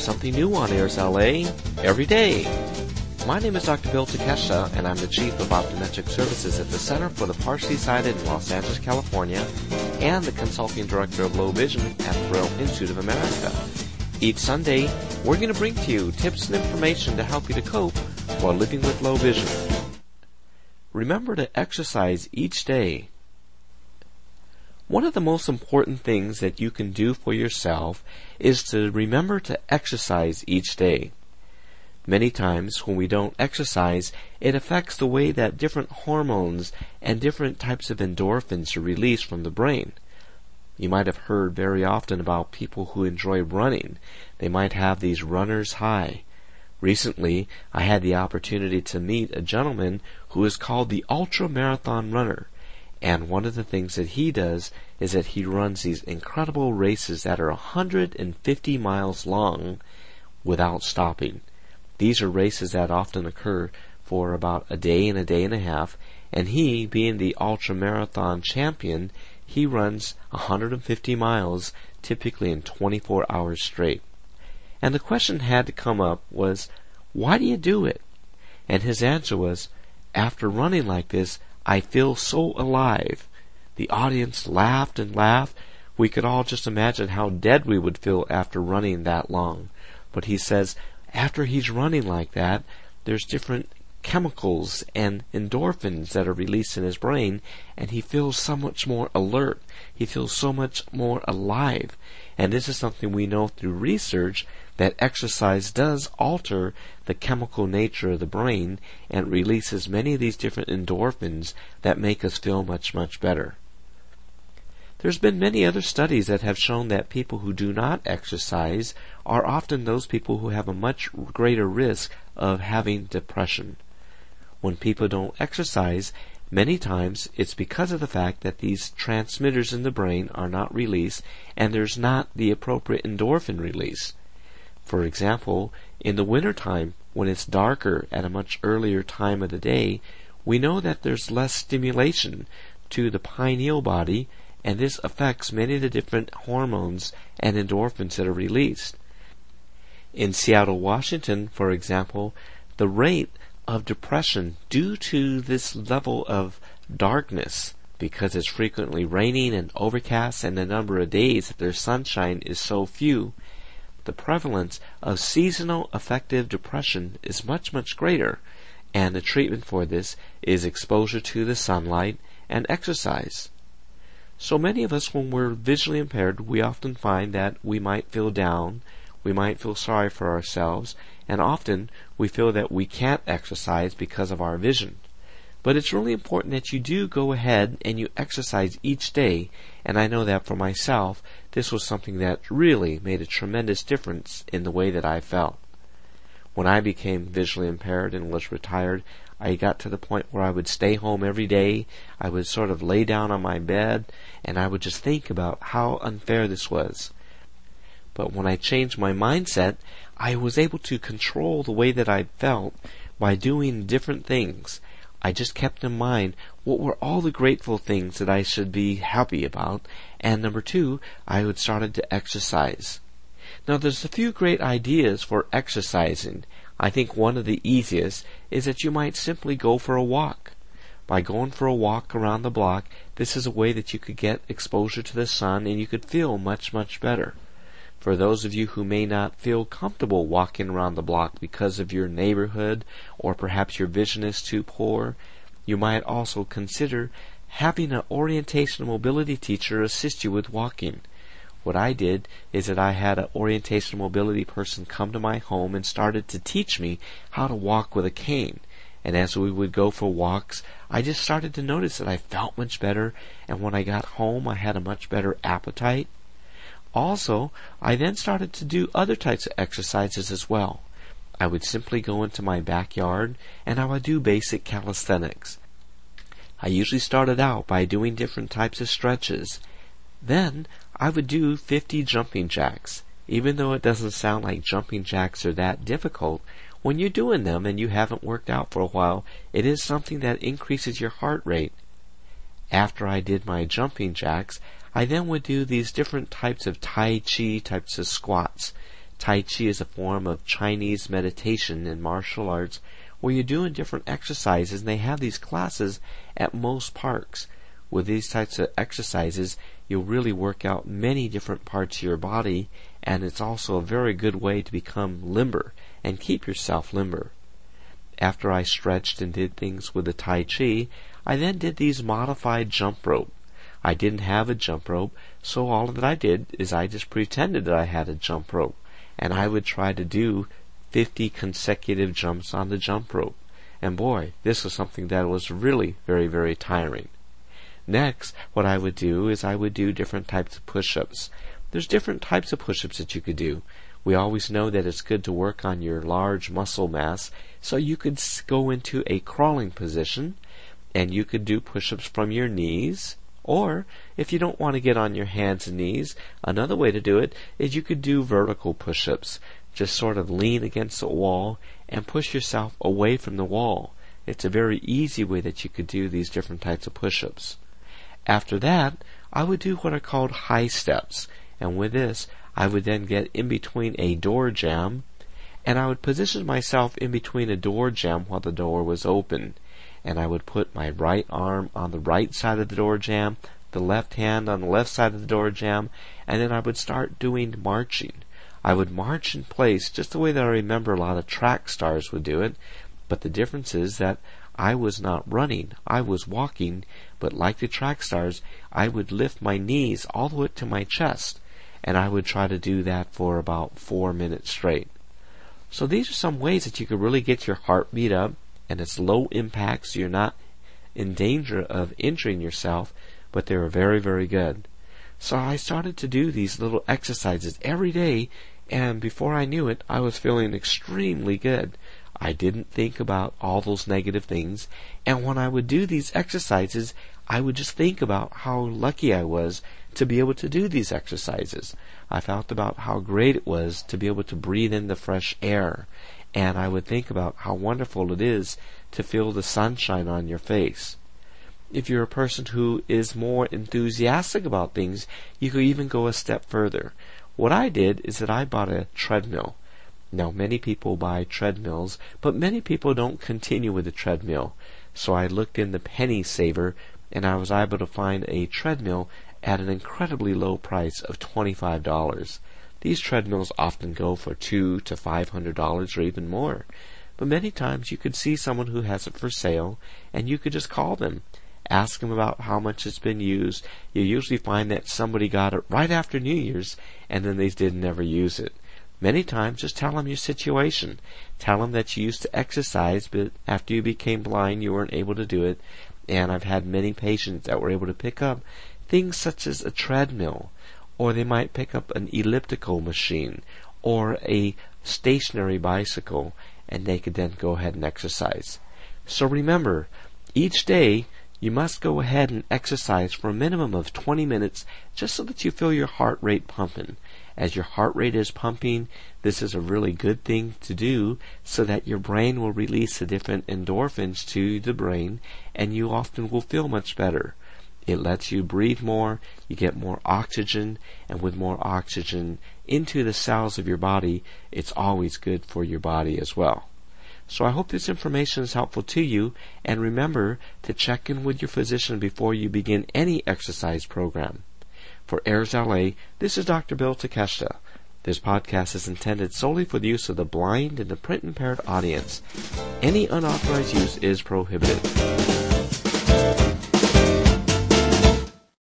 There's something new on AIRS LA every day. My name is Dr. Bill Takeshita, and I'm the Chief of Optometric Services at the Center for the Partially Sighted in Los Angeles, California, and the Consulting Director of Low Vision at the Braille Institute of America. Each Sunday, we're going to bring to you tips and information to help you to cope while living with low vision. Remember to exercise each day. One of the most important things that you can do for yourself is to remember to exercise each day. Many times when we don't exercise, it affects the way that different hormones and different types of endorphins are released from the brain. You might have heard very often about people who enjoy running. They might have these runner's high. Recently, I had the opportunity to meet a gentleman who is called the ultra marathon runner. And one of the things that he does is that he runs these incredible races that are 150 miles long without stopping. These are races that often occur for about a day and a day and a half, and he, being the ultra marathon champion, he runs 150 miles typically in 24 hours straight. And the question had to come up was, why do you do it? And his answer was, after running like this, I feel so alive. The audience laughed and laughed. We could all just imagine how dead we would feel after running that long. But he says, after he's running like that, there's different chemicals and endorphins that are released in his brain, and he feels so much more alert. He feels so much more alive. And this is something we know through research that exercise does alter the chemical nature of the brain and releases many of these different endorphins that make us feel much, much better. There's been many other studies that have shown that people who do not exercise are often those people who have a much greater risk of having depression. When people don't exercise, many times it's because of the fact that these transmitters in the brain are not released and there's not the appropriate endorphin release. For example, in the winter time, when it's darker at a much earlier time of the day, we know that there's less stimulation to the pineal body, and this affects many of the different hormones and endorphins that are released. In Seattle, Washington, for example, the rate of depression due to this level of darkness because it's frequently raining and overcast and the number of days that there's sunshine is so few the prevalence of seasonal affective depression is much, much greater, and the treatment for this is exposure to the sunlight and exercise. So many of us, when we're visually impaired, we often find that we might feel down, we might feel sorry for ourselves, and often we feel that we can't exercise because of our vision. But it's really important that you do go ahead and you exercise each day. And I know that for myself, this was something that really made a tremendous difference in the way that I felt. When I became visually impaired and was retired, I got to the point where I would stay home every day. I would sort of lay down on my bed and I would just think about how unfair this was. But when I changed my mindset, I was able to control the way that I felt by doing different things I just kept in mind what were all the grateful things that I should be happy about, and number two, I had started to exercise. Now there's a few great ideas for exercising. I think one of the easiest is that you might simply go for a walk. By going for a walk around the block, this is a way that you could get exposure to the sun and you could feel much, much better. For those of you who may not feel comfortable walking around the block because of your neighborhood or perhaps your vision is too poor, you might also consider having an orientation mobility teacher assist you with walking. What I did is that I had an orientation mobility person come to my home and started to teach me how to walk with a cane. And as we would go for walks, I just started to notice that I felt much better, and when I got home, I had a much better appetite. Also, I then started to do other types of exercises as well. I would simply go into my backyard and I would do basic calisthenics. I usually started out by doing different types of stretches. Then I would do 50 jumping jacks. Even though it doesn't sound like jumping jacks are that difficult, when you're doing them and you haven't worked out for a while, it is something that increases your heart rate. After I did my jumping jacks, I then would do these different types of Tai Chi types of squats. Tai Chi is a form of Chinese meditation and martial arts where you're doing different exercises and they have these classes at most parks. With these types of exercises, you'll really work out many different parts of your body and it's also a very good way to become limber and keep yourself limber. After I stretched and did things with the Tai Chi, I then did these modified jump rope. I didn't have a jump rope, so all that I did is I just pretended that I had a jump rope and I would try to do 50 consecutive jumps on the jump rope. And boy, this was something that was really very, very tiring. Next, what I would do is I would do different types of push-ups. There's different types of push-ups that you could do. We always know that it's good to work on your large muscle mass, so you could go into a crawling position and you could do push-ups from your knees or, if you don't want to get on your hands and knees, another way to do it is you could do vertical push ups. Just sort of lean against the wall and push yourself away from the wall. It's a very easy way that you could do these different types of push ups. After that, I would do what are called high steps, and with this, I would then get in between a door jamb, and I would position myself in between a door jamb while the door was open and I would put my right arm on the right side of the door jamb, the left hand on the left side of the door jamb, and then I would start doing marching. I would march in place just the way that I remember a lot of track stars would do it, but the difference is that I was not running, I was walking, but like the track stars, I would lift my knees all the way to my chest, and I would try to do that for about four minutes straight. So these are some ways that you could really get your heart beat up and it's low impact, so you're not in danger of injuring yourself, but they were very, very good. So I started to do these little exercises every day, and before I knew it, I was feeling extremely good. I didn't think about all those negative things, and when I would do these exercises, I would just think about how lucky I was to be able to do these exercises. I felt about how great it was to be able to breathe in the fresh air and I would think about how wonderful it is to feel the sunshine on your face. If you're a person who is more enthusiastic about things, you could even go a step further. What I did is that I bought a treadmill. Now, many people buy treadmills, but many people don't continue with the treadmill. So I looked in the penny saver and I was able to find a treadmill at an incredibly low price of $25. These treadmills often go for two to five hundred dollars or even more. But many times you could see someone who has it for sale and you could just call them. Ask them about how much it's been used. You usually find that somebody got it right after New Year's and then they did never use it. Many times just tell them your situation. Tell them that you used to exercise, but after you became blind you weren't able to do it. And I've had many patients that were able to pick up things such as a treadmill or they might pick up an elliptical machine or a stationary bicycle and they could then go ahead and exercise. So remember, each day you must go ahead and exercise for a minimum of 20 minutes just so that you feel your heart rate pumping. As your heart rate is pumping, this is a really good thing to do so that your brain will release the different endorphins to the brain and you often will feel much better. It lets you breathe more, you get more oxygen, and with more oxygen into the cells of your body, it's always good for your body as well. So I hope this information is helpful to you, and remember to check in with your physician before you begin any exercise program. For AIRS LA, this is Dr. Bill Takeshita. This podcast is intended solely for the use of the blind and the print impaired audience. Any unauthorized use is prohibited.